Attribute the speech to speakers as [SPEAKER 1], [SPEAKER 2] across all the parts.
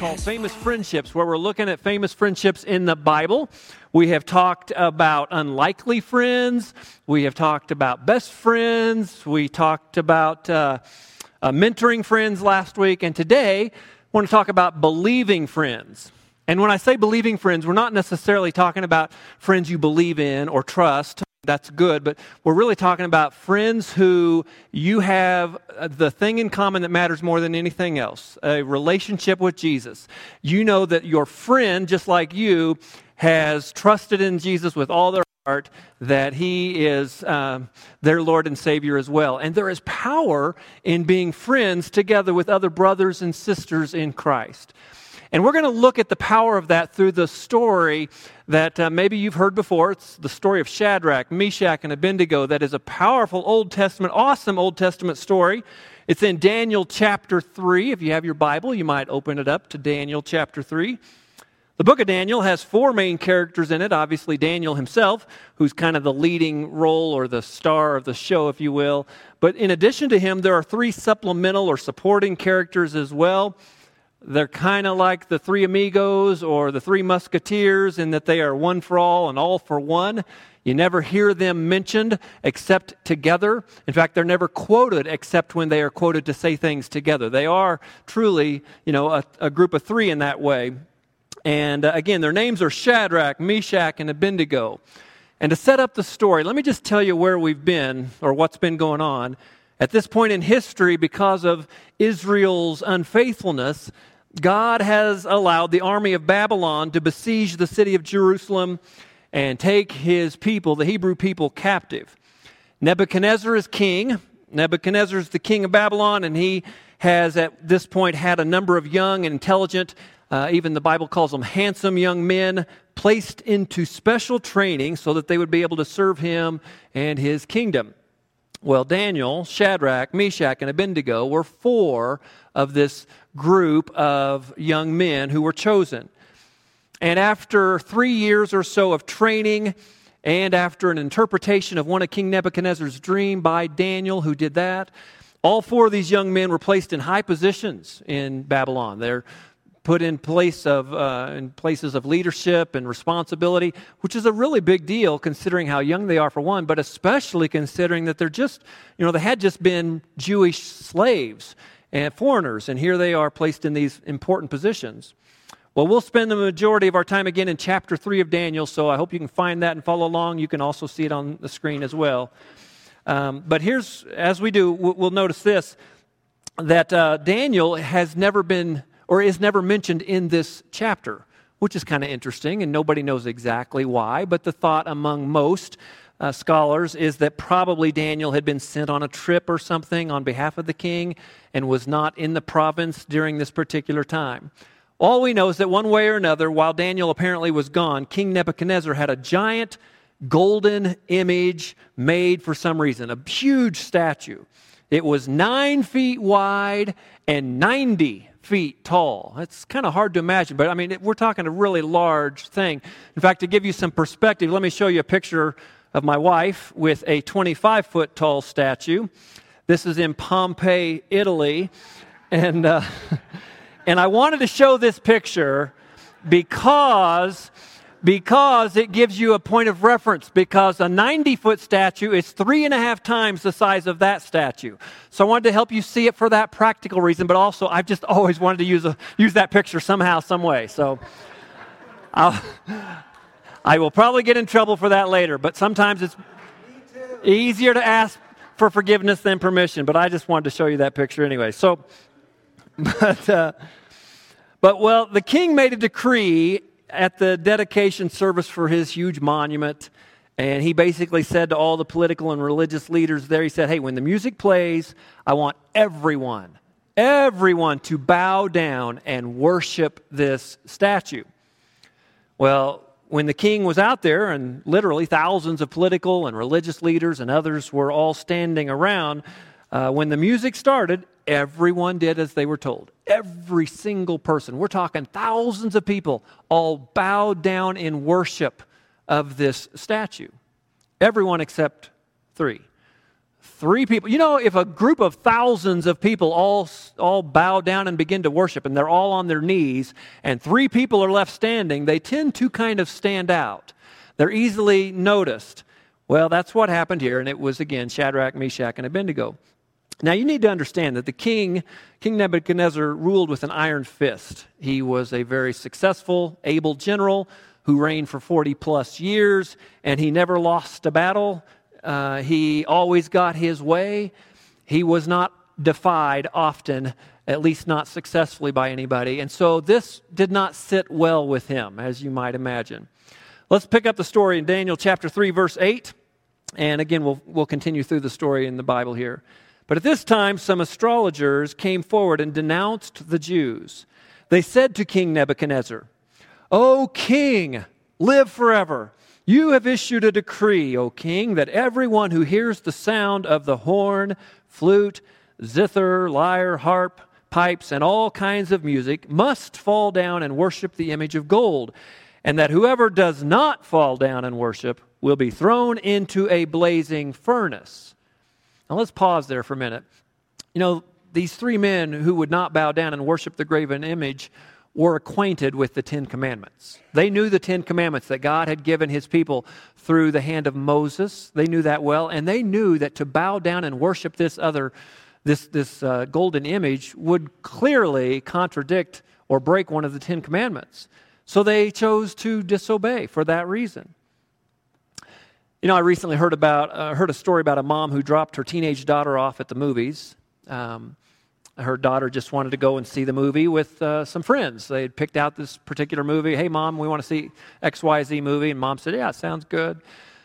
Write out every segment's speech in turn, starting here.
[SPEAKER 1] called Famous Friendships, where we're looking at famous friendships in the Bible. We have talked about unlikely friends. We have talked about best friends. We talked about uh, uh, mentoring friends last week. And today, I want to talk about believing friends. And when I say believing friends, we're not necessarily talking about friends you believe in or trust that's good, but we're really talking about friends who you have uh, the thing in common that matters more than anything else a relationship with Jesus. You know that your friend, just like you, has trusted in Jesus with all their heart, that he is um, their Lord and Savior as well. And there is power in being friends together with other brothers and sisters in Christ. And we're going to look at the power of that through the story that uh, maybe you've heard before. It's the story of Shadrach, Meshach, and Abednego. That is a powerful Old Testament, awesome Old Testament story. It's in Daniel chapter 3. If you have your Bible, you might open it up to Daniel chapter 3. The book of Daniel has four main characters in it. Obviously, Daniel himself, who's kind of the leading role or the star of the show, if you will. But in addition to him, there are three supplemental or supporting characters as well. They're kind of like the three amigos or the three musketeers in that they are one for all and all for one. You never hear them mentioned except together. In fact, they're never quoted except when they are quoted to say things together. They are truly, you know, a, a group of three in that way. And uh, again, their names are Shadrach, Meshach, and Abednego. And to set up the story, let me just tell you where we've been or what's been going on. At this point in history, because of Israel's unfaithfulness, God has allowed the army of Babylon to besiege the city of Jerusalem and take his people, the Hebrew people, captive. Nebuchadnezzar is king. Nebuchadnezzar is the king of Babylon, and he has at this point had a number of young and intelligent, uh, even the Bible calls them handsome young men, placed into special training so that they would be able to serve him and his kingdom. Well, Daniel, Shadrach, Meshach, and Abednego were four of this group of young men who were chosen. And after three years or so of training, and after an interpretation of one of King Nebuchadnezzar's dream by Daniel, who did that, all four of these young men were placed in high positions in Babylon. They're put in place of uh, in places of leadership and responsibility, which is a really big deal considering how young they are for one, but especially considering that they're just you know they had just been Jewish slaves and foreigners, and here they are placed in these important positions. Well, we'll spend the majority of our time again in chapter 3 of Daniel, so I hope you can find that and follow along. You can also see it on the screen as well. Um, but here's, as we do, we'll notice this that uh, Daniel has never been or is never mentioned in this chapter, which is kind of interesting, and nobody knows exactly why. But the thought among most uh, scholars is that probably Daniel had been sent on a trip or something on behalf of the king and was not in the province during this particular time. All we know is that one way or another, while Daniel apparently was gone, King Nebuchadnezzar had a giant golden image made for some reason, a huge statue. It was nine feet wide and 90 feet tall. It's kind of hard to imagine, but I mean, we're talking a really large thing. In fact, to give you some perspective, let me show you a picture of my wife with a 25 foot tall statue. This is in Pompeii, Italy. And, uh, and I wanted to show this picture because, because it gives you a point of reference. Because a 90 foot statue is three and a half times the size of that statue. So I wanted to help you see it for that practical reason, but also I've just always wanted to use, a, use that picture somehow, some way. So I'll. I will probably get in trouble for that later, but sometimes it's easier to ask for forgiveness than permission. But I just wanted to show you that picture anyway. So, but, uh, but well, the king made a decree at the dedication service for his huge monument. And he basically said to all the political and religious leaders there, he said, Hey, when the music plays, I want everyone, everyone to bow down and worship this statue. Well, when the king was out there, and literally thousands of political and religious leaders and others were all standing around, uh, when the music started, everyone did as they were told. Every single person, we're talking thousands of people, all bowed down in worship of this statue. Everyone except three. Three people. You know, if a group of thousands of people all, all bow down and begin to worship, and they're all on their knees, and three people are left standing, they tend to kind of stand out. They're easily noticed. Well, that's what happened here, and it was again Shadrach, Meshach, and Abednego. Now, you need to understand that the king, King Nebuchadnezzar, ruled with an iron fist. He was a very successful, able general who reigned for 40 plus years, and he never lost a battle. Uh, he always got his way. He was not defied often, at least not successfully by anybody. And so this did not sit well with him, as you might imagine. Let's pick up the story in Daniel chapter 3, verse 8. And again, we'll, we'll continue through the story in the Bible here. But at this time, some astrologers came forward and denounced the Jews. They said to King Nebuchadnezzar, O king, live forever. You have issued a decree, O king, that everyone who hears the sound of the horn, flute, zither, lyre, harp, pipes, and all kinds of music must fall down and worship the image of gold, and that whoever does not fall down and worship will be thrown into a blazing furnace. Now let's pause there for a minute. You know, these three men who would not bow down and worship the graven image were acquainted with the Ten Commandments. They knew the Ten Commandments that God had given his people through the hand of Moses. They knew that well, and they knew that to bow down and worship this other, this, this uh, golden image would clearly contradict or break one of the Ten Commandments. So they chose to disobey for that reason. You know, I recently heard about uh, heard a story about a mom who dropped her teenage daughter off at the movies. Um, her daughter just wanted to go and see the movie with uh, some friends. They had picked out this particular movie. Hey, mom, we want to see XYZ movie. And mom said, Yeah, sounds good.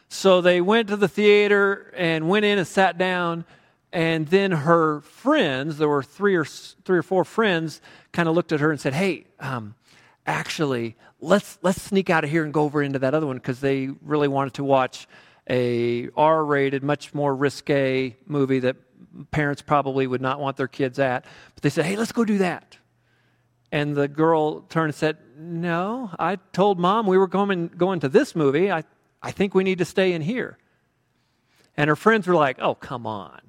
[SPEAKER 1] So they went to the theater and went in and sat down. And then her friends, there were three or, three or four friends, kind of looked at her and said, Hey, um, actually, let's, let's sneak out of here and go over into that other one because they really wanted to watch a R-rated, much more risque movie that parents probably would not want their kids at. But they said, hey, let's go do that. And the girl turned and said, no, I told mom we were going, going to this movie. I, I think we need to stay in here. And her friends were like, oh, come on.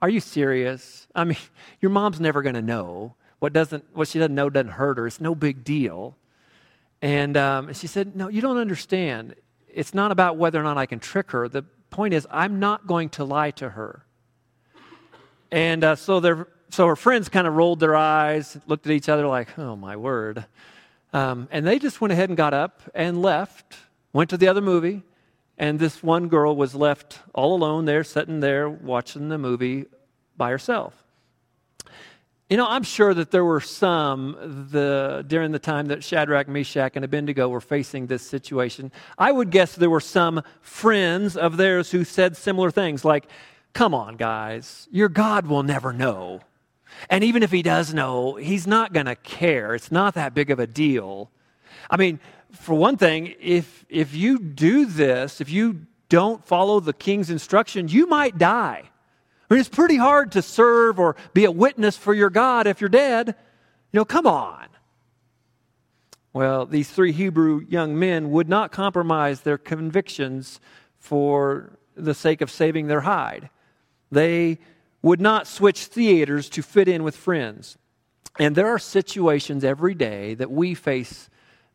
[SPEAKER 1] Are you serious? I mean, your mom's never going to know. What, doesn't, what she doesn't know doesn't hurt her. It's no big deal. And um, she said, No, you don't understand. It's not about whether or not I can trick her. The point is, I'm not going to lie to her. And uh, so, so her friends kind of rolled their eyes, looked at each other like, oh, my word. Um, and they just went ahead and got up and left, went to the other movie, and this one girl was left all alone there, sitting there watching the movie by herself. You know, I'm sure that there were some the, during the time that Shadrach, Meshach, and Abednego were facing this situation. I would guess there were some friends of theirs who said similar things like, Come on, guys, your God will never know. And even if he does know, he's not going to care. It's not that big of a deal. I mean, for one thing, if, if you do this, if you don't follow the king's instruction, you might die. I mean, it's pretty hard to serve or be a witness for your God if you're dead. You know, come on. Well, these three Hebrew young men would not compromise their convictions for the sake of saving their hide. They would not switch theaters to fit in with friends. And there are situations every day that we face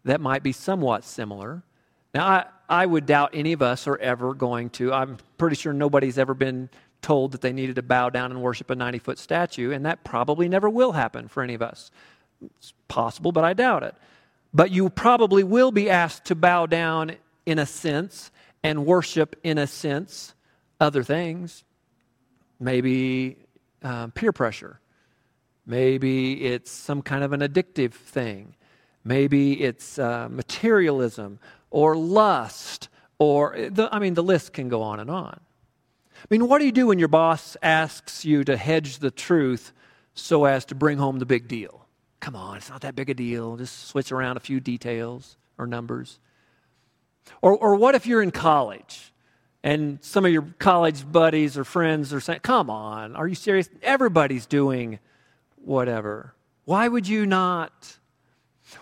[SPEAKER 1] that might be somewhat similar. Now, I, I would doubt any of us are ever going to. I'm pretty sure nobody's ever been told that they needed to bow down and worship a 90 foot statue, and that probably never will happen for any of us. It's possible, but I doubt it. But you probably will be asked to bow down in a sense and worship in a sense other things. Maybe um, peer pressure. Maybe it's some kind of an addictive thing. Maybe it's uh, materialism or lust or, the, I mean, the list can go on and on. I mean, what do you do when your boss asks you to hedge the truth so as to bring home the big deal? Come on, it's not that big a deal. Just switch around a few details or numbers. Or, or what if you're in college and some of your college buddies or friends are saying, Come on, are you serious? Everybody's doing whatever. Why would you not?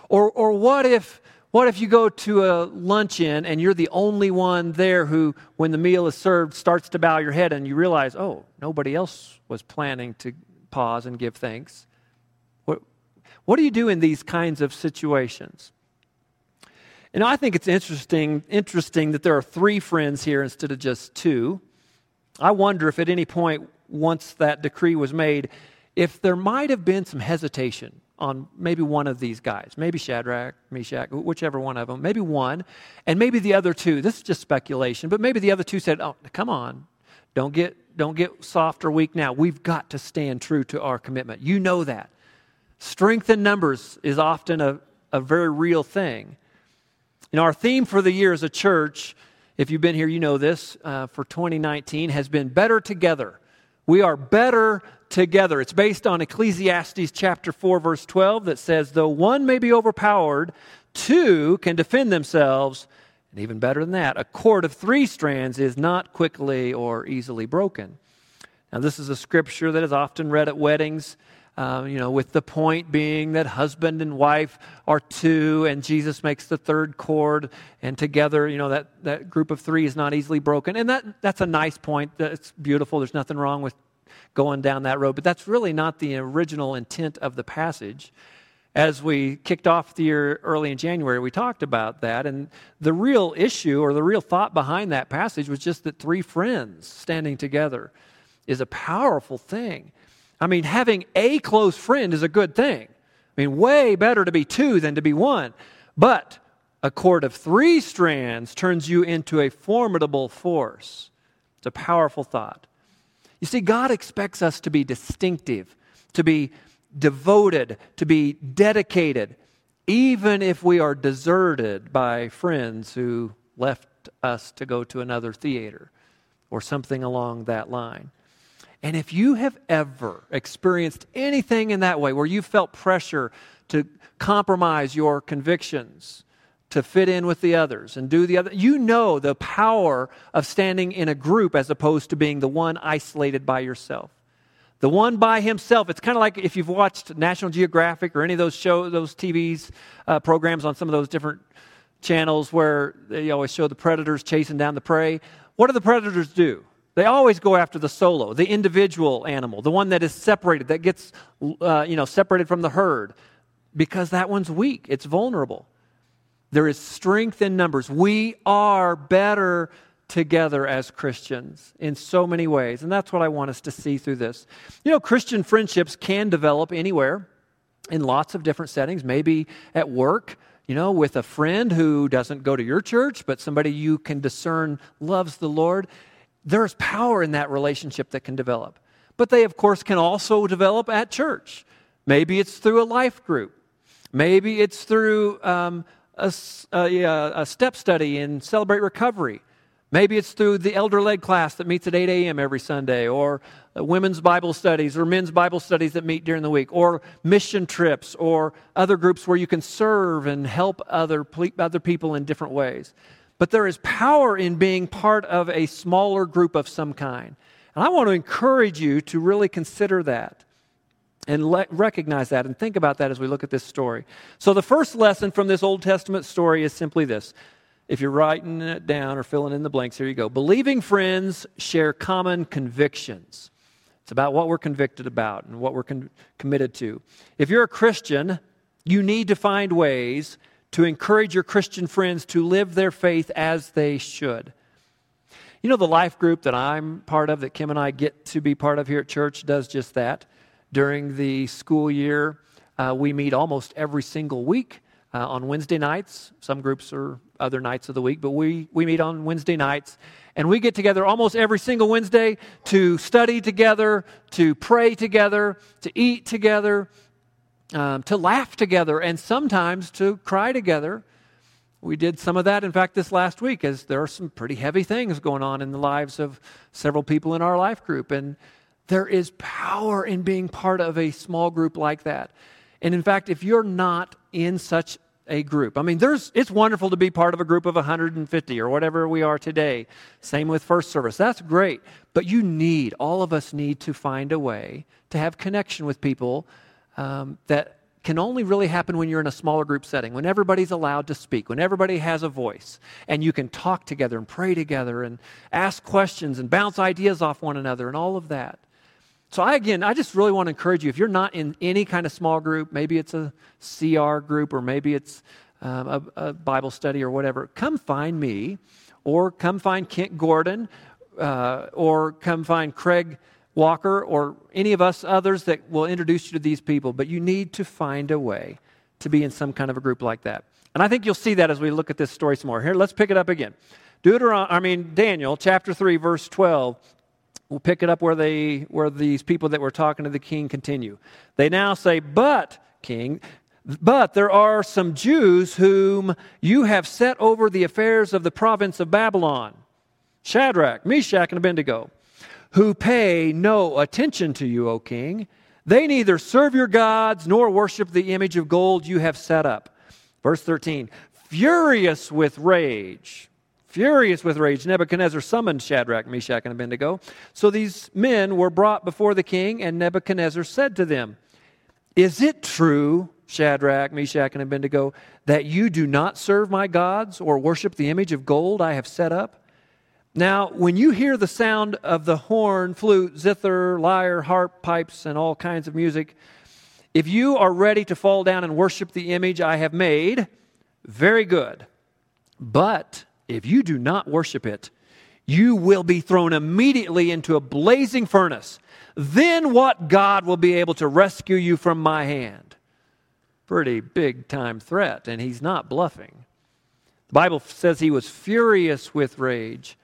[SPEAKER 1] Or, or what if What if you go to a luncheon and you're the only one there who, when the meal is served, starts to bow your head and you realize, oh, nobody else was planning to pause and give thanks? What, what do you do in these kinds of situations? And I think it's interesting, interesting that there are three friends here instead of just two. I wonder if at any point, once that decree was made, if there might have been some hesitation on maybe one of these guys, maybe Shadrach, Meshach, whichever one of them, maybe one, and maybe the other two. This is just speculation, but maybe the other two said, "Oh, come on, don't get don't get soft or weak now. We've got to stand true to our commitment. You know that. Strength in numbers is often a, a very real thing. You know, our theme for the year as a church, if you've been here, you know this, uh, for 2019 has been better together. We are better together. It's based on Ecclesiastes chapter 4, verse 12, that says, Though one may be overpowered, two can defend themselves. And even better than that, a cord of three strands is not quickly or easily broken. Now, this is a scripture that is often read at weddings. Uh, you know, with the point being that husband and wife are two, and Jesus makes the third cord, and together, you know, that, that group of three is not easily broken. And that, that's a nice point. It's beautiful. There's nothing wrong with going down that road. But that's really not the original intent of the passage. As we kicked off the year early in January, we talked about that. And the real issue or the real thought behind that passage was just that three friends standing together is a powerful thing. I mean, having a close friend is a good thing. I mean, way better to be two than to be one. But a cord of three strands turns you into a formidable force. It's a powerful thought. You see, God expects us to be distinctive, to be devoted, to be dedicated, even if we are deserted by friends who left us to go to another theater or something along that line. And if you have ever experienced anything in that way where you felt pressure to compromise your convictions, to fit in with the others and do the other. You know the power of standing in a group as opposed to being the one isolated by yourself. The one by himself. It's kind of like if you've watched National Geographic or any of those show, those TVs uh, programs on some of those different channels where they always show the predators chasing down the prey. What do the predators do? They always go after the solo, the individual animal, the one that is separated, that gets uh, you know separated from the herd, because that one's weak. It's vulnerable. There is strength in numbers. We are better together as Christians in so many ways. And that's what I want us to see through this. You know, Christian friendships can develop anywhere in lots of different settings, maybe at work. You know, with a friend who doesn't go to your church, but somebody you can discern loves the Lord, there's power in that relationship that can develop. But they, of course, can also develop at church. Maybe it's through a life group. Maybe it's through um, a, a, a step study in Celebrate Recovery. Maybe it's through the elder led class that meets at 8 a.m. every Sunday, or women's Bible studies, or men's Bible studies that meet during the week, or mission trips, or other groups where you can serve and help other, other people in different ways. But there is power in being part of a smaller group of some kind. And I want to encourage you to really consider that and recognize that and think about that as we look at this story. So, the first lesson from this Old Testament story is simply this. If you're writing it down or filling in the blanks, here you go. Believing friends share common convictions. It's about what we're convicted about and what we're con- committed to. If you're a Christian, you need to find ways to encourage your Christian friends to live their faith as they should. You know, the life group that I'm part of, that Kim and I get to be part of here at church, does just that during the school year. Uh, we meet almost every single week uh, on Wednesday nights. Some groups are other nights of the week, but we, we meet on Wednesday nights. And we get together almost every single Wednesday to study together, to pray together, to eat together, um, to laugh together, and sometimes to cry together. We did some of that, in fact, this last week, as there are some pretty heavy things going on in the lives of several people in our life group. And there is power in being part of a small group like that. And in fact, if you're not in such a group, I mean, there's, it's wonderful to be part of a group of 150 or whatever we are today. Same with first service. That's great. But you need, all of us need to find a way to have connection with people um, that can only really happen when you're in a smaller group setting, when everybody's allowed to speak, when everybody has a voice, and you can talk together and pray together and ask questions and bounce ideas off one another and all of that. So, I again, I just really want to encourage you if you're not in any kind of small group, maybe it's a CR group or maybe it's um, a, a, Bible study or whatever, come find me or come find Kent Gordon uh, or come find Craig Walker or any of us others that will introduce you to these people, but you need to find a way to be in some kind of a group like that. And I think you'll see that as we look at this story some more. Here, let's pick it up again. Deuteron- I mean Daniel chapter 3 verse 12. We'll pick it up where they where these people that were talking to the king continue. They now say, "But king, but there are some Jews whom you have set over the affairs of the province of Babylon. Shadrach, Meshach, and Abednego who pay no attention to you, O king. They neither serve your gods nor worship the image of gold you have set up. Verse 13 Furious with rage, furious with rage, Nebuchadnezzar summoned Shadrach, Meshach, and Abednego. So these men were brought before the king, and Nebuchadnezzar said to them, Is it true, Shadrach, Meshach, and Abednego, that you do not serve my gods or worship the image of gold I have set up? Now, when you hear the sound of the horn, flute, zither, lyre, harp, pipes, and all kinds of music, if you are ready to fall down and worship the image I have made, very good. But if you do not worship it, you will be thrown immediately into a blazing furnace. Then what God will be able to rescue you from my hand? Pretty big time threat, and he's not bluffing. The Bible says he was furious with rage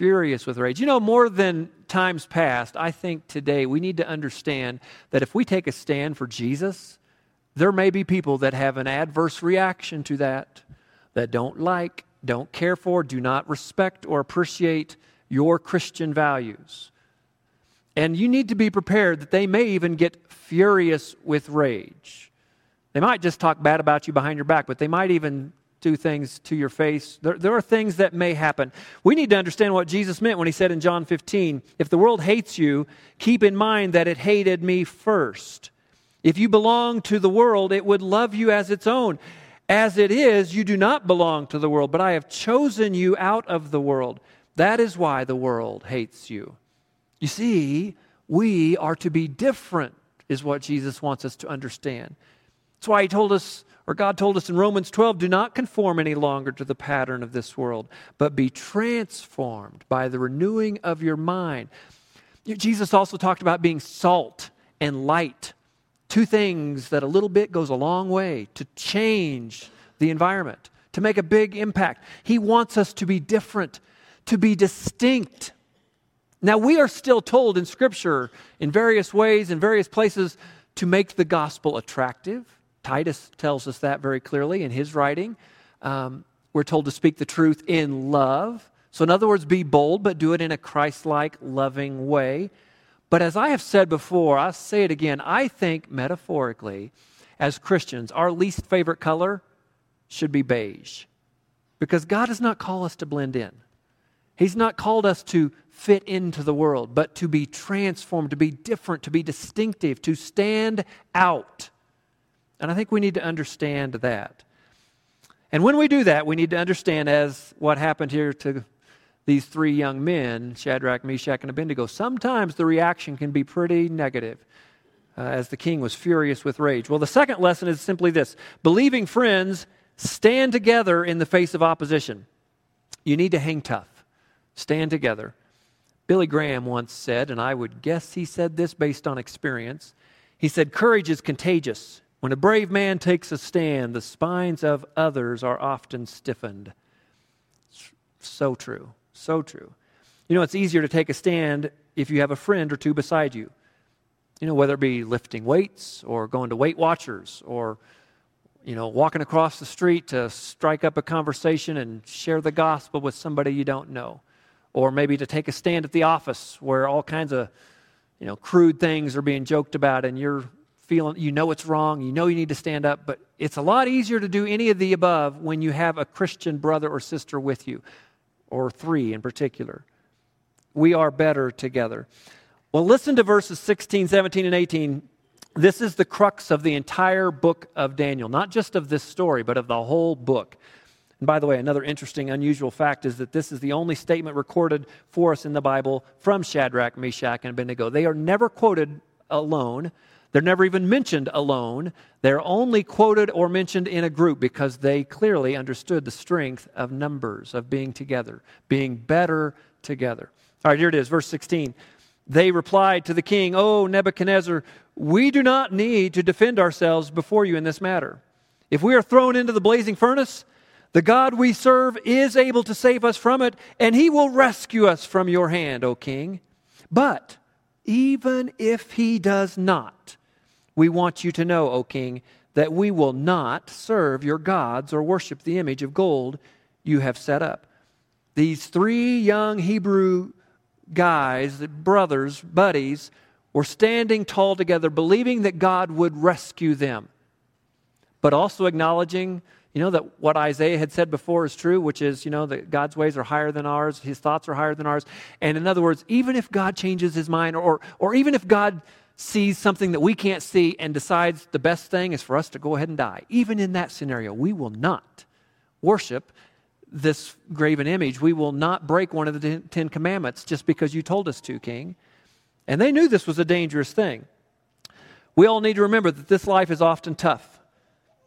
[SPEAKER 1] furious with rage. You know, more than times past, I think today we need to understand that if we take a stand for Jesus, there may be people that have an adverse reaction to that, that don't like, don't care for, do not respect or appreciate your Christian values. And you need to be prepared that they may even get furious with rage. They might just talk bad about you behind your back, but they might even do things to your face. There, there are things that may happen. We need to understand what Jesus meant when he said in John 15, If the world hates you, keep in mind that it hated me first. If you belong to the world, it would love you as its own. As it is, you do not belong to the world, but I have chosen you out of the world. That is why the world hates you. You see, we are to be different, is what Jesus wants us to understand. That's why he told us or God told us in Romans 12, do not conform any longer to the pattern of this world, but be transformed by the renewing of your mind. Jesus also talked about being salt and light. Two things that a little bit goes a long way to change the environment, to make a big impact. He wants us to be different, to be distinct. Now, we are still told in Scripture, in various ways, in various places, to make the gospel attractive Titus tells us that very clearly in his writing. Um, we're told to speak the truth in love. So, in other words, be bold, but do it in a Christ like, loving way. But as I have said before, I'll say it again. I think metaphorically, as Christians, our least favorite color should be beige. Because God does not call us to blend in, He's not called us to fit into the world, but to be transformed, to be different, to be distinctive, to stand out. And I think we need to understand that. And when we do that, we need to understand, as what happened here to these three young men, Shadrach, Meshach, and Abednego, sometimes the reaction can be pretty negative. Uh, as the king was furious with rage. Well, the second lesson is simply this believing friends stand together in the face of opposition. You need to hang tough, stand together. Billy Graham once said, and I would guess he said this based on experience, he said, Courage is contagious. When a brave man takes a stand, the spines of others are often stiffened. So true. So true. You know, it's easier to take a stand if you have a friend or two beside you. You know, whether it be lifting weights or going to Weight Watchers or, you know, walking across the street to strike up a conversation and share the gospel with somebody you don't know. Or maybe to take a stand at the office where all kinds of, you know, crude things are being joked about and you're feeling you know it's wrong, you know you need to stand up, but it's a lot easier to do any of the above when you have a Christian brother or sister with you, or three in particular. We are better together. Well, listen to verses 16, 17, and 18 This is the crux of the entire book of Daniel, not just of this story, but of the whole book. And by the way, another interesting, unusual fact is that this is the only statement recorded for us in the Bible from Shadrach, Meshach, and Abednego. They are never quoted alone. They're never even mentioned alone. They're only quoted or mentioned in a group because they clearly understood the strength of numbers, of being together, being better together. All right, here it is, verse 16. They replied to the king, O Nebuchadnezzar, we do not need to defend ourselves before you in this matter. If we are thrown into the blazing furnace, the God we serve is able to save us from it, and he will rescue us from your hand, O king. But even if he does not, we want you to know, O king, that we will not serve your gods or worship the image of gold you have set up. These three young Hebrew guys, brothers, buddies, were standing tall together, believing that God would rescue them, but also acknowledging, you know, that what Isaiah had said before is true, which is, you know, that God's ways are higher than ours, his thoughts are higher than ours. And in other words, even if God changes his mind, or, or even if God sees something that we can't see and decides the best thing is for us to go ahead and die, even in that scenario, we will not worship this graven image. We will not break one of the Ten Commandments just because you told us to, King. And they knew this was a dangerous thing. We all need to remember that this life is often tough.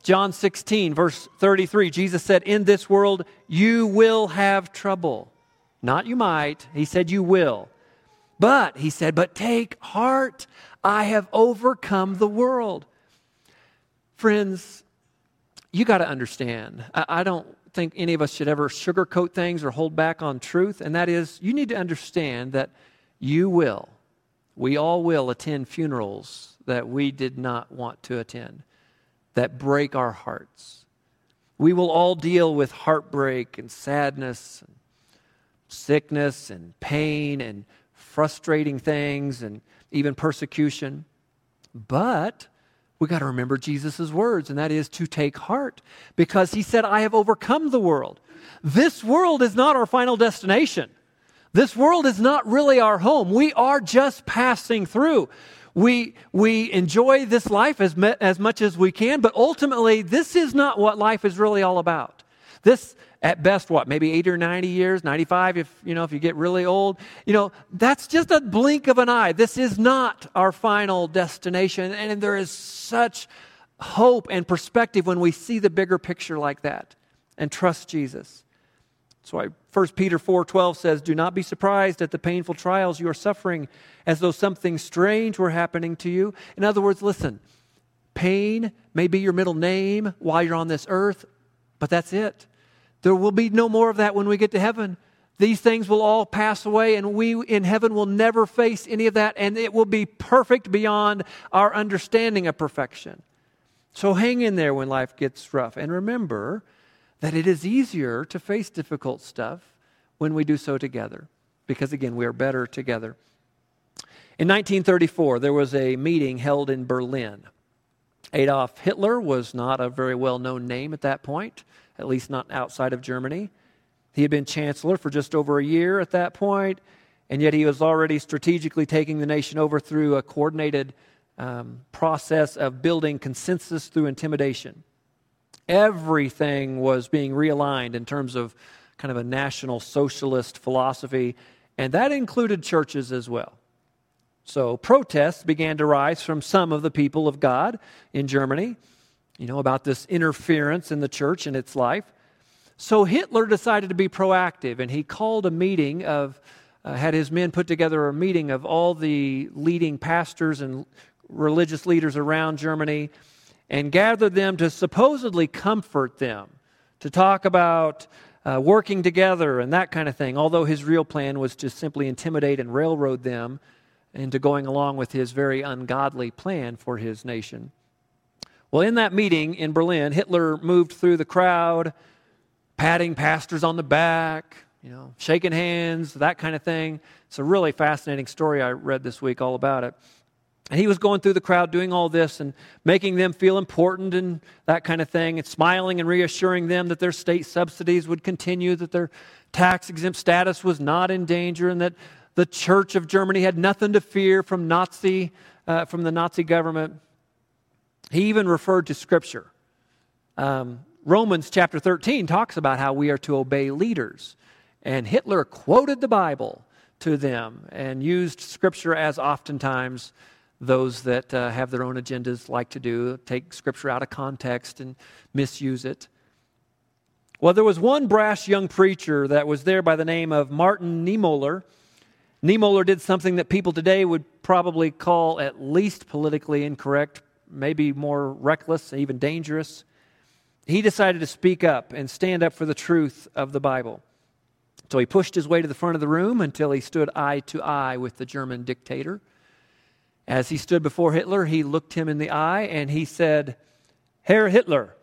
[SPEAKER 1] John 16, verse 33, Jesus said, In this world you will have trouble. Not you might, he said you will. But, he said, but take heart, I have overcome the world. Friends, you got to understand, I, I don't think any of us should ever sugarcoat things or hold back on truth, and that is, you need to understand that you will we all will attend funerals that we did not want to attend, that break our hearts. We will all deal with heartbreak and sadness, and sickness and pain and frustrating things and even persecution. But we got to remember Jesus' words, and that is to take heart, because he said, I have overcome the world. This world is not our final destination. This world is not really our home. We are just passing through. We, we enjoy this life as, me, as much as we can, but ultimately, this is not what life is really all about. This, at best, what, maybe 80 or 90 years, 95 if, you know, if you get really old. You know, that's just a blink of an eye. This is not our final destination. And there is such hope and perspective when we see the bigger picture like that and trust Jesus. That's why 1 Peter 4:12 says, "Do not be surprised at the painful trials you are suffering as though something strange were happening to you." In other words, listen. Pain may be your middle name while you're on this earth, but that's it. There will be no more of that when we get to heaven. These things will all pass away, and we in heaven will never face any of that, and it will be perfect beyond our understanding of perfection. So hang in there when life gets rough. And remember, that it is easier to face difficult stuff when we do so together, because again, we are better together. In 1934, there was a meeting held in Berlin. Adolf Hitler was not a very well known name at that point, at least not outside of Germany. He had been chancellor for just over a year at that point, and yet he was already strategically taking the nation over through a coordinated um, process of building consensus through intimidation everything was being realigned in terms of kind of a national socialist philosophy, and that included churches as well. So protests began to rise from some of the people of God in Germany, you know, about this interference in the church and its life. So Hitler decided to be proactive, and he called a meeting of, uh, had his men put together a meeting of all the leading pastors and religious leaders around Germany and gathered them to supposedly comfort them, to talk about uh, working together and that kind of thing, although his real plan was to simply intimidate and railroad them into going along with his very ungodly plan for his nation. Well, in that meeting in Berlin, Hitler moved through the crowd, patting pastors on the back, you know, shaking hands, that kind of thing. It's a really fascinating story I read this week all about it. And he was going through the crowd doing all this and making them feel important and that kind of thing, and smiling and reassuring them that their state subsidies would continue, that their tax exempt status was not in danger, and that the Church of Germany had nothing to fear from Nazi, uh, from the Nazi government. He even referred to Scripture. Um, Romans chapter 13 talks about how we are to obey leaders. And Hitler quoted the Bible to them and used Scripture as oftentimes those that uh, have their own agendas like to do take Scripture out of context and misuse it. Well, there was one brash young preacher that was there by the name of Martin Niemöller. Niemöller did something that people today would probably call at least politically incorrect, maybe more reckless, even dangerous. He decided to speak up and stand up for the truth of the Bible. So he pushed his way to the front of the room until he stood eye to eye with the German dictator. As he stood before Hitler, he looked him in the eye and he said, Herr Hitler,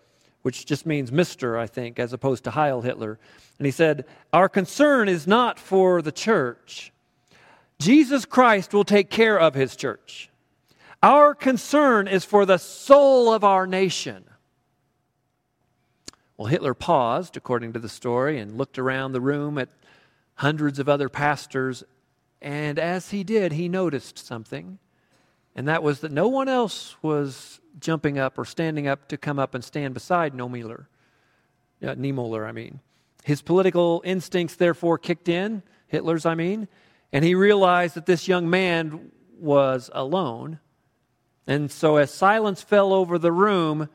[SPEAKER 1] which just means Mr., I think, as opposed to Heil Hitler. And he said, Our concern is not for the church. Jesus Christ will take care of his church. Our concern is for the soul of our nation. Well, Hitler paused, according to the story, and looked around the room at hundreds of other pastors. And as he did, he noticed something. And that was that no one else was jumping up or standing up to come up and stand beside Niemöller. Uh, Niemöller, I mean. His political instincts therefore kicked in, Hitler's, I mean, and he realized that this young man was alone. And so, as silence fell over the room,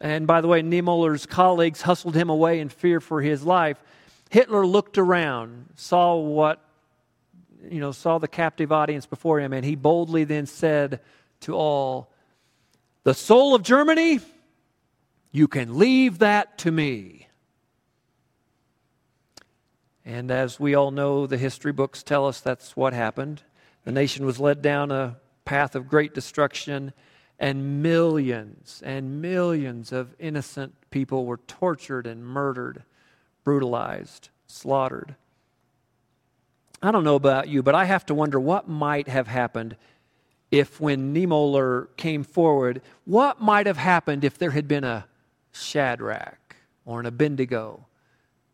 [SPEAKER 1] and by the way, Niemöller's colleagues hustled him away in fear for his life, Hitler looked around, saw what, you know, saw the captive audience before him, and he boldly then said to all, The soul of Germany, you can leave that to me. And as we all know, the history books tell us that's what happened. The nation was led down a path of great destruction, and millions and millions of innocent people were tortured and murdered, brutalized, slaughtered. I don't know about you, but I have to wonder what might have happened if, when Niemöller came forward, what might have happened if there had been a Shadrach or an Abednego,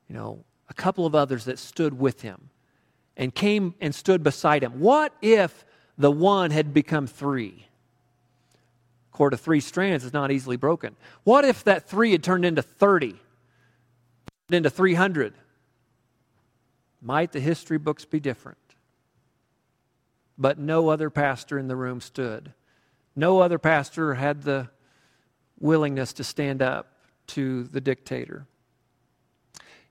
[SPEAKER 1] you know, a couple of others that stood with him and came and stood beside him. What if the one had become three? cord of three strands is not easily broken. What if that three had turned into 30, turned into 300? Might the history books be different? But no other pastor in the room stood. No other pastor had the willingness to stand up to the dictator.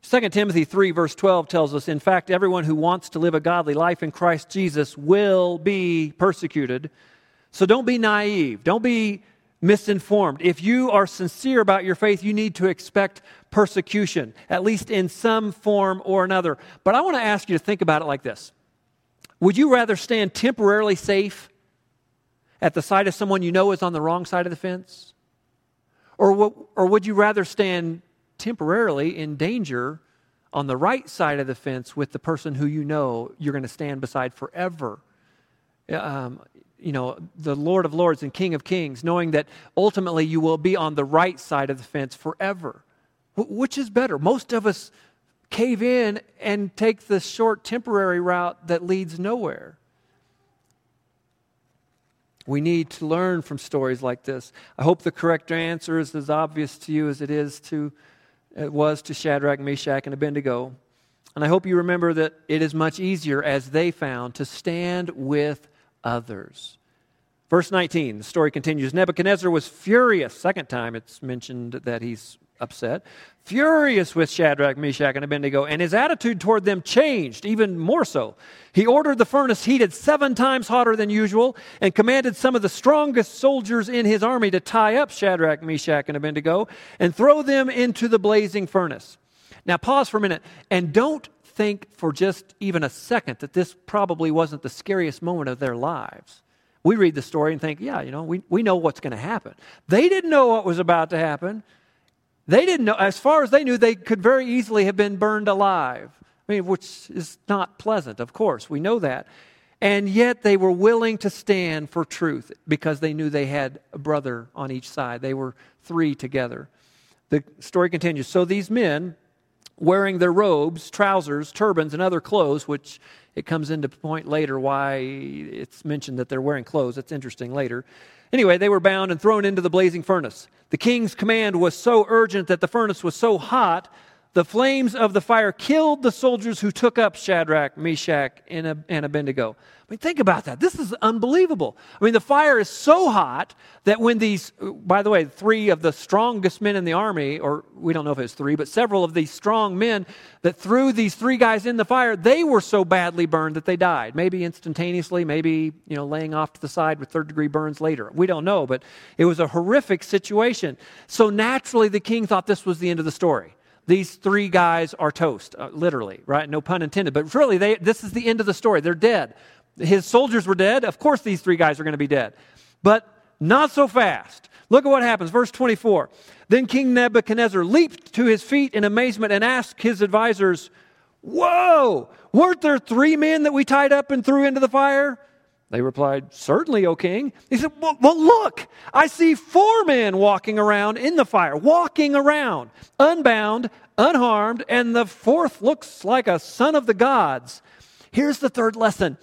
[SPEAKER 1] 2 Timothy 3, verse 12 tells us, in fact, everyone who wants to live a godly life in Christ Jesus will be persecuted. So don't be naive. Don't be misinformed. If you are sincere about your faith, you need to expect persecution, at least in some form or another. But I want to ask you to think about it like this Would you rather stand temporarily safe at the side of someone you know is on the wrong side of the fence? Or, or would you rather stand temporarily in danger on the right side of the fence with the person who you know you're going to stand beside forever. Um, you know, the Lord of Lords and King of Kings, knowing that ultimately you will be on the right side of the fence forever. which is better? Most of us cave in and take the short temporary route that leads nowhere. We need to learn from stories like this. I hope the correct answer is as obvious to you as it is to it was to Shadrach, Meshach, and Abednego. And I hope you remember that it is much easier, as they found, to stand with others. Verse 19, the story continues Nebuchadnezzar was furious. Second time it's mentioned that he's upset. Furious with Shadrach, Meshach, and Abednego, and his attitude toward them changed even more so. He ordered the furnace heated seven times hotter than usual and commanded some of the strongest soldiers in his army to tie up Shadrach, Meshach, and Abednego and throw them into the blazing furnace. Now, pause for a minute and don't think for just even a second that this probably wasn't the scariest moment of their lives. We read the story and think, yeah, you know, we, we know what's going to happen. They didn't know what was about to happen. They didn't know, as far as they knew, they could very easily have been burned alive. I mean, which is not pleasant, of course. We know that. And yet they were willing to stand for truth because they knew they had a brother on each side. They were three together. The story continues. So these men wearing their robes, trousers, turbans, and other clothes, which it comes into point later why it's mentioned that they're wearing clothes. It's interesting later. Anyway, they were bound and thrown into the blazing furnace. The king's command was so urgent that the furnace was so hot the flames of the fire killed the soldiers who took up Shadrach, Meshach, and Abednego. I mean, think about that. This is unbelievable. I mean, the fire is so hot that when these, by the way, three of the strongest men in the army, or we don't know if it's three, but several of these strong men that threw these three guys in the fire, they were so badly burned that they died. Maybe instantaneously, maybe, you know, laying off to the side with third degree burns later. We don't know, but it was a horrific situation. So naturally, the king thought this was the end of the story these three guys are toast, uh, literally, right? No pun intended. But really, they, this is the end of the story. They're dead. His soldiers were dead. Of course, these three guys are going to be dead. But not so fast. Look at what happens. Verse 24. Then King Nebuchadnezzar leaped to his feet in amazement and asked his advisors, Whoa, weren't there three men that we tied up and threw into the fire? They replied, Certainly, O king. He said, well, well, look, I see four men walking around in the fire, walking around, unbound, unharmed, and the fourth looks like a son of the gods. Here's the third lesson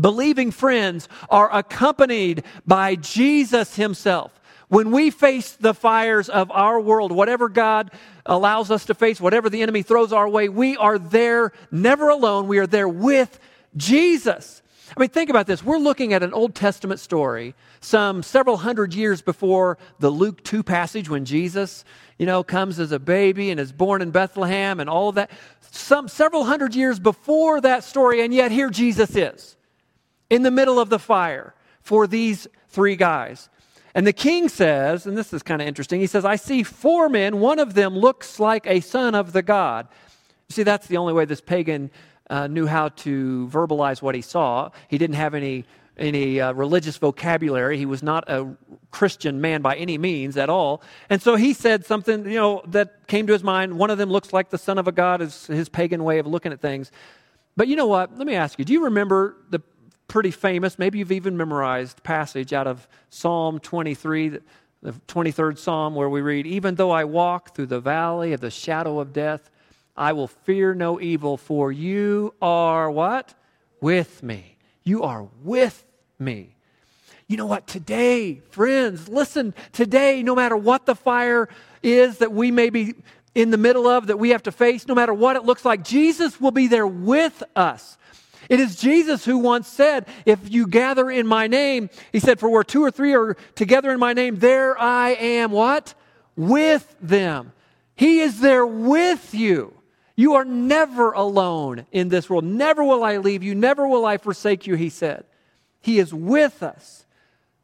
[SPEAKER 1] believing friends are accompanied by Jesus himself. When we face the fires of our world, whatever God allows us to face, whatever the enemy throws our way, we are there never alone. We are there with Jesus. I mean, think about this. We're looking at an Old Testament story some several hundred years before the Luke 2 passage when Jesus, you know, comes as a baby and is born in Bethlehem and all of that. Some several hundred years before that story, and yet here Jesus is in the middle of the fire for these three guys. And the king says, and this is kind of interesting, he says, I see four men, one of them looks like a son of the God. See, that's the only way this pagan uh, knew how to verbalize what he saw. He didn't have any any uh, religious vocabulary. He was not a Christian man by any means at all. And so he said something, you know, that came to his mind. One of them looks like the son of a god is his pagan way of looking at things. But you know what? Let me ask you, do you remember the pretty famous, maybe you've even memorized passage out of Psalm 23, the 23rd Psalm where we read, "Even though I walk through the valley of the shadow of death, I will fear no evil, for you are what? With me. You are with me. You know what? Today, friends, listen, today, no matter what the fire is that we may be in the middle of, that we have to face, no matter what it looks like, Jesus will be there with us. It is Jesus who once said, If you gather in my name, he said, For where two or three are together in my name, there I am what? With them. He is there with you. You are never alone in this world. Never will I leave you. Never will I forsake you, he said. He is with us.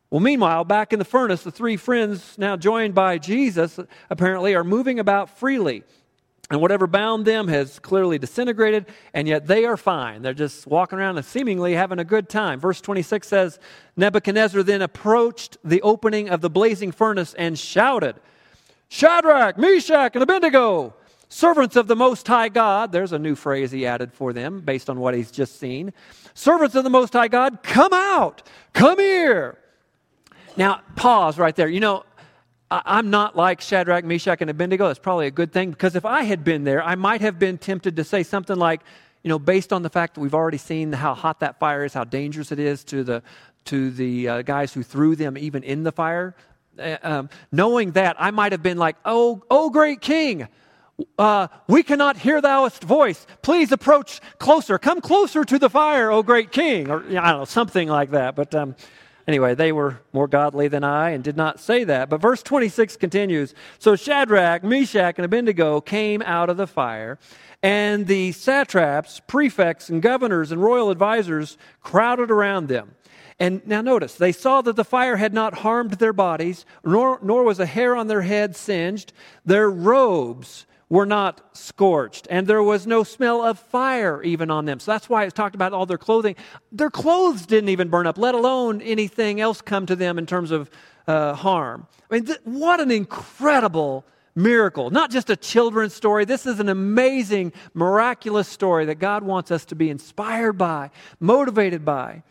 [SPEAKER 1] Well, meanwhile, back in the furnace, the three friends, now joined by Jesus, apparently are moving about freely. And whatever bound them has clearly disintegrated, and yet they are fine. They're just walking around and seemingly having a good time. Verse 26 says Nebuchadnezzar then approached the opening of the blazing furnace and shouted, Shadrach, Meshach, and Abednego! Servants of the Most High God, there's a new phrase he added for them based on what he's just seen. Servants of the Most High God, come out, come here. Now, pause right there. You know, I'm not like Shadrach, Meshach, and Abednego. That's probably a good thing because if I had been there, I might have been tempted to say something like, you know, based on the fact that we've already seen how hot that fire is, how dangerous it is to the to the uh, guys who threw them even in the fire. Uh, um, knowing that, I might have been like, "Oh, oh, great King, uh, we cannot hear thou'st voice. Please approach closer. Come closer to the fire, O great king. Or, I don't know, something like that. But um, anyway, they were more godly than I and did not say that. But verse 26 continues So Shadrach, Meshach, and Abednego came out of the fire, and the satraps, prefects, and governors and royal advisers crowded around them. And now notice, they saw that the fire had not harmed their bodies, nor, nor was a hair on their head singed. Their robes were not scorched, and there was no smell of fire even on them. So that's why it's talked about all their clothing. Their clothes didn't even burn up, let alone anything else come to them in terms of uh, harm. I mean, th- what an incredible miracle. Not just a children's story. This is an amazing, miraculous story that God wants us to be inspired by, motivated by.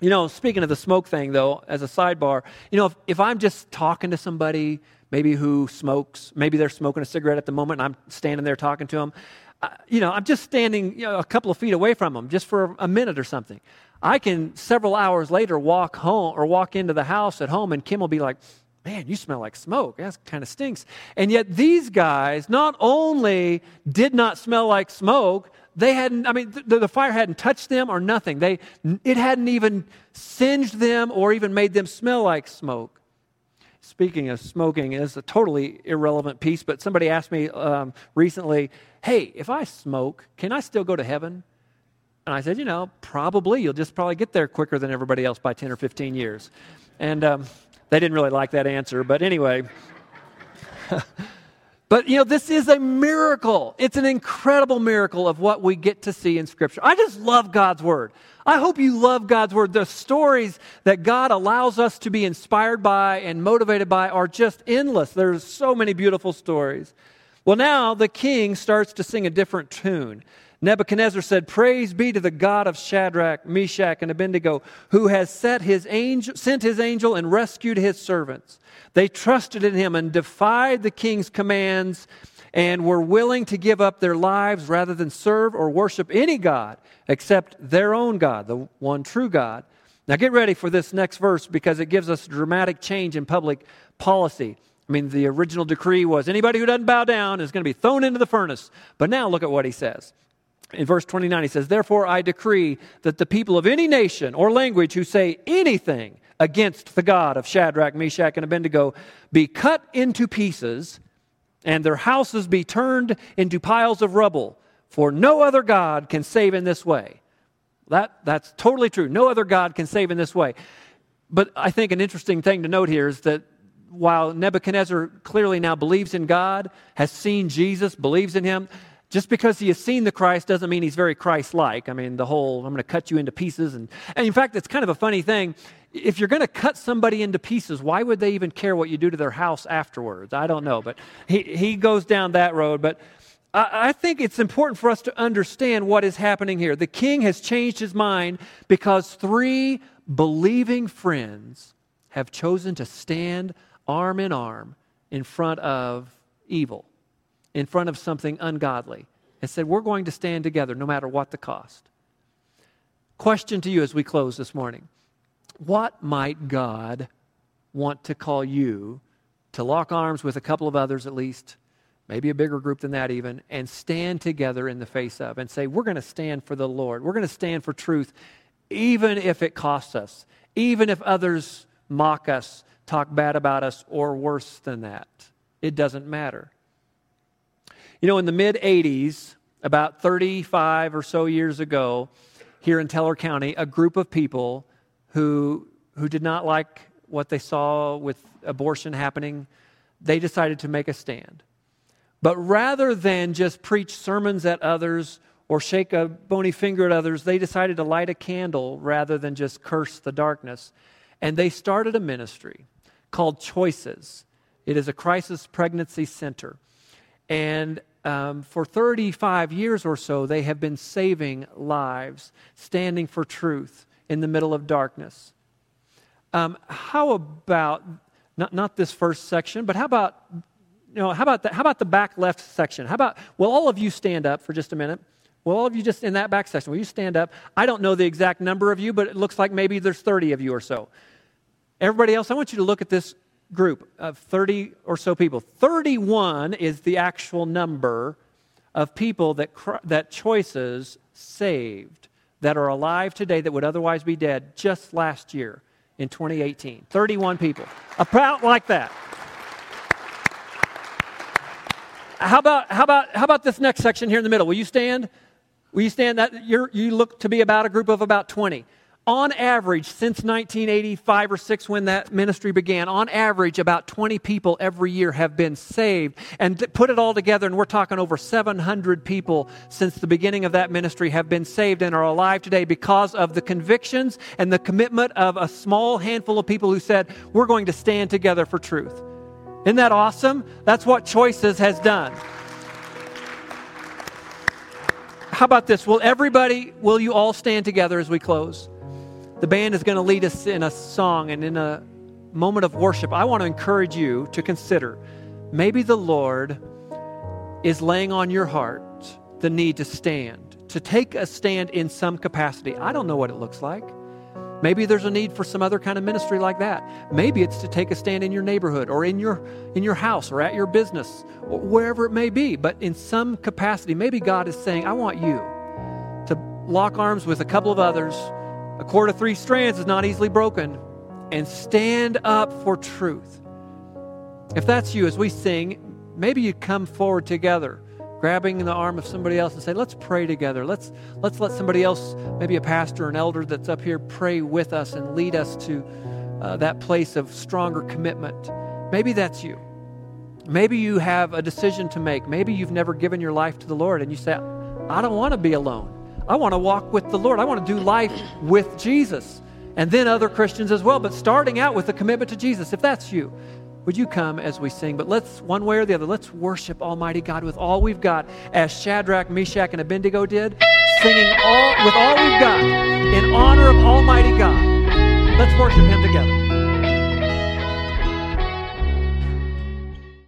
[SPEAKER 1] You know, speaking of the smoke thing, though, as a sidebar, you know, if, if I'm just talking to somebody, maybe who smokes. Maybe they're smoking a cigarette at the moment and I'm standing there talking to them. Uh, you know, I'm just standing you know, a couple of feet away from them just for a minute or something. I can several hours later walk home or walk into the house at home and Kim will be like, man, you smell like smoke. That kind of stinks. And yet these guys not only did not smell like smoke, they hadn't, I mean, the, the, fire hadn't touched them or nothing. They, it hadn't even singed them or even made them smell like smoke. Speaking of smoking, is a totally irrelevant piece, but somebody asked me um, recently, hey, if I smoke, can I still go to heaven? And I said, you know, probably. You'll just probably get there quicker than everybody else by 10 or 15 years. And um, they didn't really like that answer, but anyway. But you know, this is a miracle. It's an incredible miracle of what we get to see in Scripture. I just love God's Word. I hope you love God's Word. The stories that God allows us to be inspired by and motivated by are just endless. There's so many beautiful stories. Well, now the king starts to sing a different tune. Nebuchadnezzar said, Praise be to the God of Shadrach, Meshach, and Abednego, who has set his angel, sent his angel and rescued his servants. They trusted in him and defied the king's commands and were willing to give up their lives rather than serve or worship any God except their own God, the one true God. Now get ready for this next verse because it gives us a dramatic change in public policy. I mean, the original decree was anybody who doesn't bow down is going to be thrown into the furnace. But now look at what he says in verse 29, he says, Therefore I decree that the people of any nation or language who say anything against the God of Shadrach, Meshach, and Abednego be cut into pieces, and their houses be turned into piles of rubble, for no other God can save in this way. That, that's totally true. No other God can save in this way. But I think an interesting thing to note here is that while Nebuchadnezzar clearly now believes in God, has seen Jesus, believes in him, just because he has seen the Christ doesn't mean he's very Christ like. I mean, the whole, I'm going to cut you into pieces. And, and in fact, it's kind of a funny thing. If you're going to cut somebody into pieces, why would they even care what you do to their house afterwards? I don't know. But he, he goes down that road. But I, I think it's important for us to understand what is happening here. The king has changed his mind because three believing friends have chosen to stand arm in arm in front of evil in front of something ungodly and said, We're going to stand together no matter what the cost. Question to you as we close this morning What might God want to call you to lock arms with a couple of others at least, maybe a bigger group than that even, and stand together in the face of and say, We're going to stand for the Lord. We're going to stand for truth, even if it costs us, even if others mock us, talk bad about us, or worse than that. It doesn't matter. You know, in the mid 80s, about 35 or so years ago, here in Teller County, a group of people who, who did not like what they saw with abortion happening, they decided to make a stand. But rather than just preach sermons at others or shake a bony finger at others, they decided to light a candle rather than just curse the darkness. And they started a ministry called Choices. It is a crisis pregnancy center. And um, for 35 years or so, they have been saving lives, standing for truth in the middle of darkness. Um, how about, not, not this first section, but how about, you know, how about, the, how about the back left section? How about, will all of you stand up for just a minute? Will all of you just in that back section, will you stand up? I don't know the exact number of you, but it looks like maybe there's 30 of you or so. Everybody else, I want you to look at this group of 30 or so people. 31 is the actual number of people that, that choices saved that are alive today that would otherwise be dead just last year in 2018. 31 people. About like that. How about, how about, how about this next section here in the middle? Will you stand? Will you stand? That you you look to be about a group of about 20 on average, since 1985 or 6 when that ministry began, on average, about 20 people every year have been saved. And put it all together, and we're talking over 700 people since the beginning of that ministry have been saved and are alive today because of the convictions and the commitment of a small handful of people who said, We're going to stand together for truth. Isn't that awesome? That's what Choices has done. How about this? Will everybody, will you all stand together as we close? The band is going to lead us in a song and in a moment of worship, I want to encourage you to consider maybe the Lord is laying on your heart the need to stand, to take a stand in some capacity. I don't know what it looks like. Maybe there's a need for some other kind of ministry like that. Maybe it's to take a stand in your neighborhood or in your in your house or at your business or wherever it may be, but in some capacity, maybe God is saying, "I want you to lock arms with a couple of others. A cord of three strands is not easily broken, and stand up for truth." If that's you as we sing, maybe you come forward together grabbing the arm of somebody else and say, let's pray together. Let's, let's let somebody else, maybe a pastor or an elder that's up here, pray with us and lead us to uh, that place of stronger commitment. Maybe that's you. Maybe you have a decision to make. Maybe you've never given your life to the Lord and you say, I don't want to be alone. I want to walk with the Lord. I want to do life with Jesus. And then other Christians as well, but starting out with a commitment to Jesus. If that's you, would you come as we sing? But let's, one way or the other, let's worship Almighty God with all we've got, as Shadrach, Meshach, and Abednego did, singing all, with all we've got in honor of Almighty God. Let's worship Him together.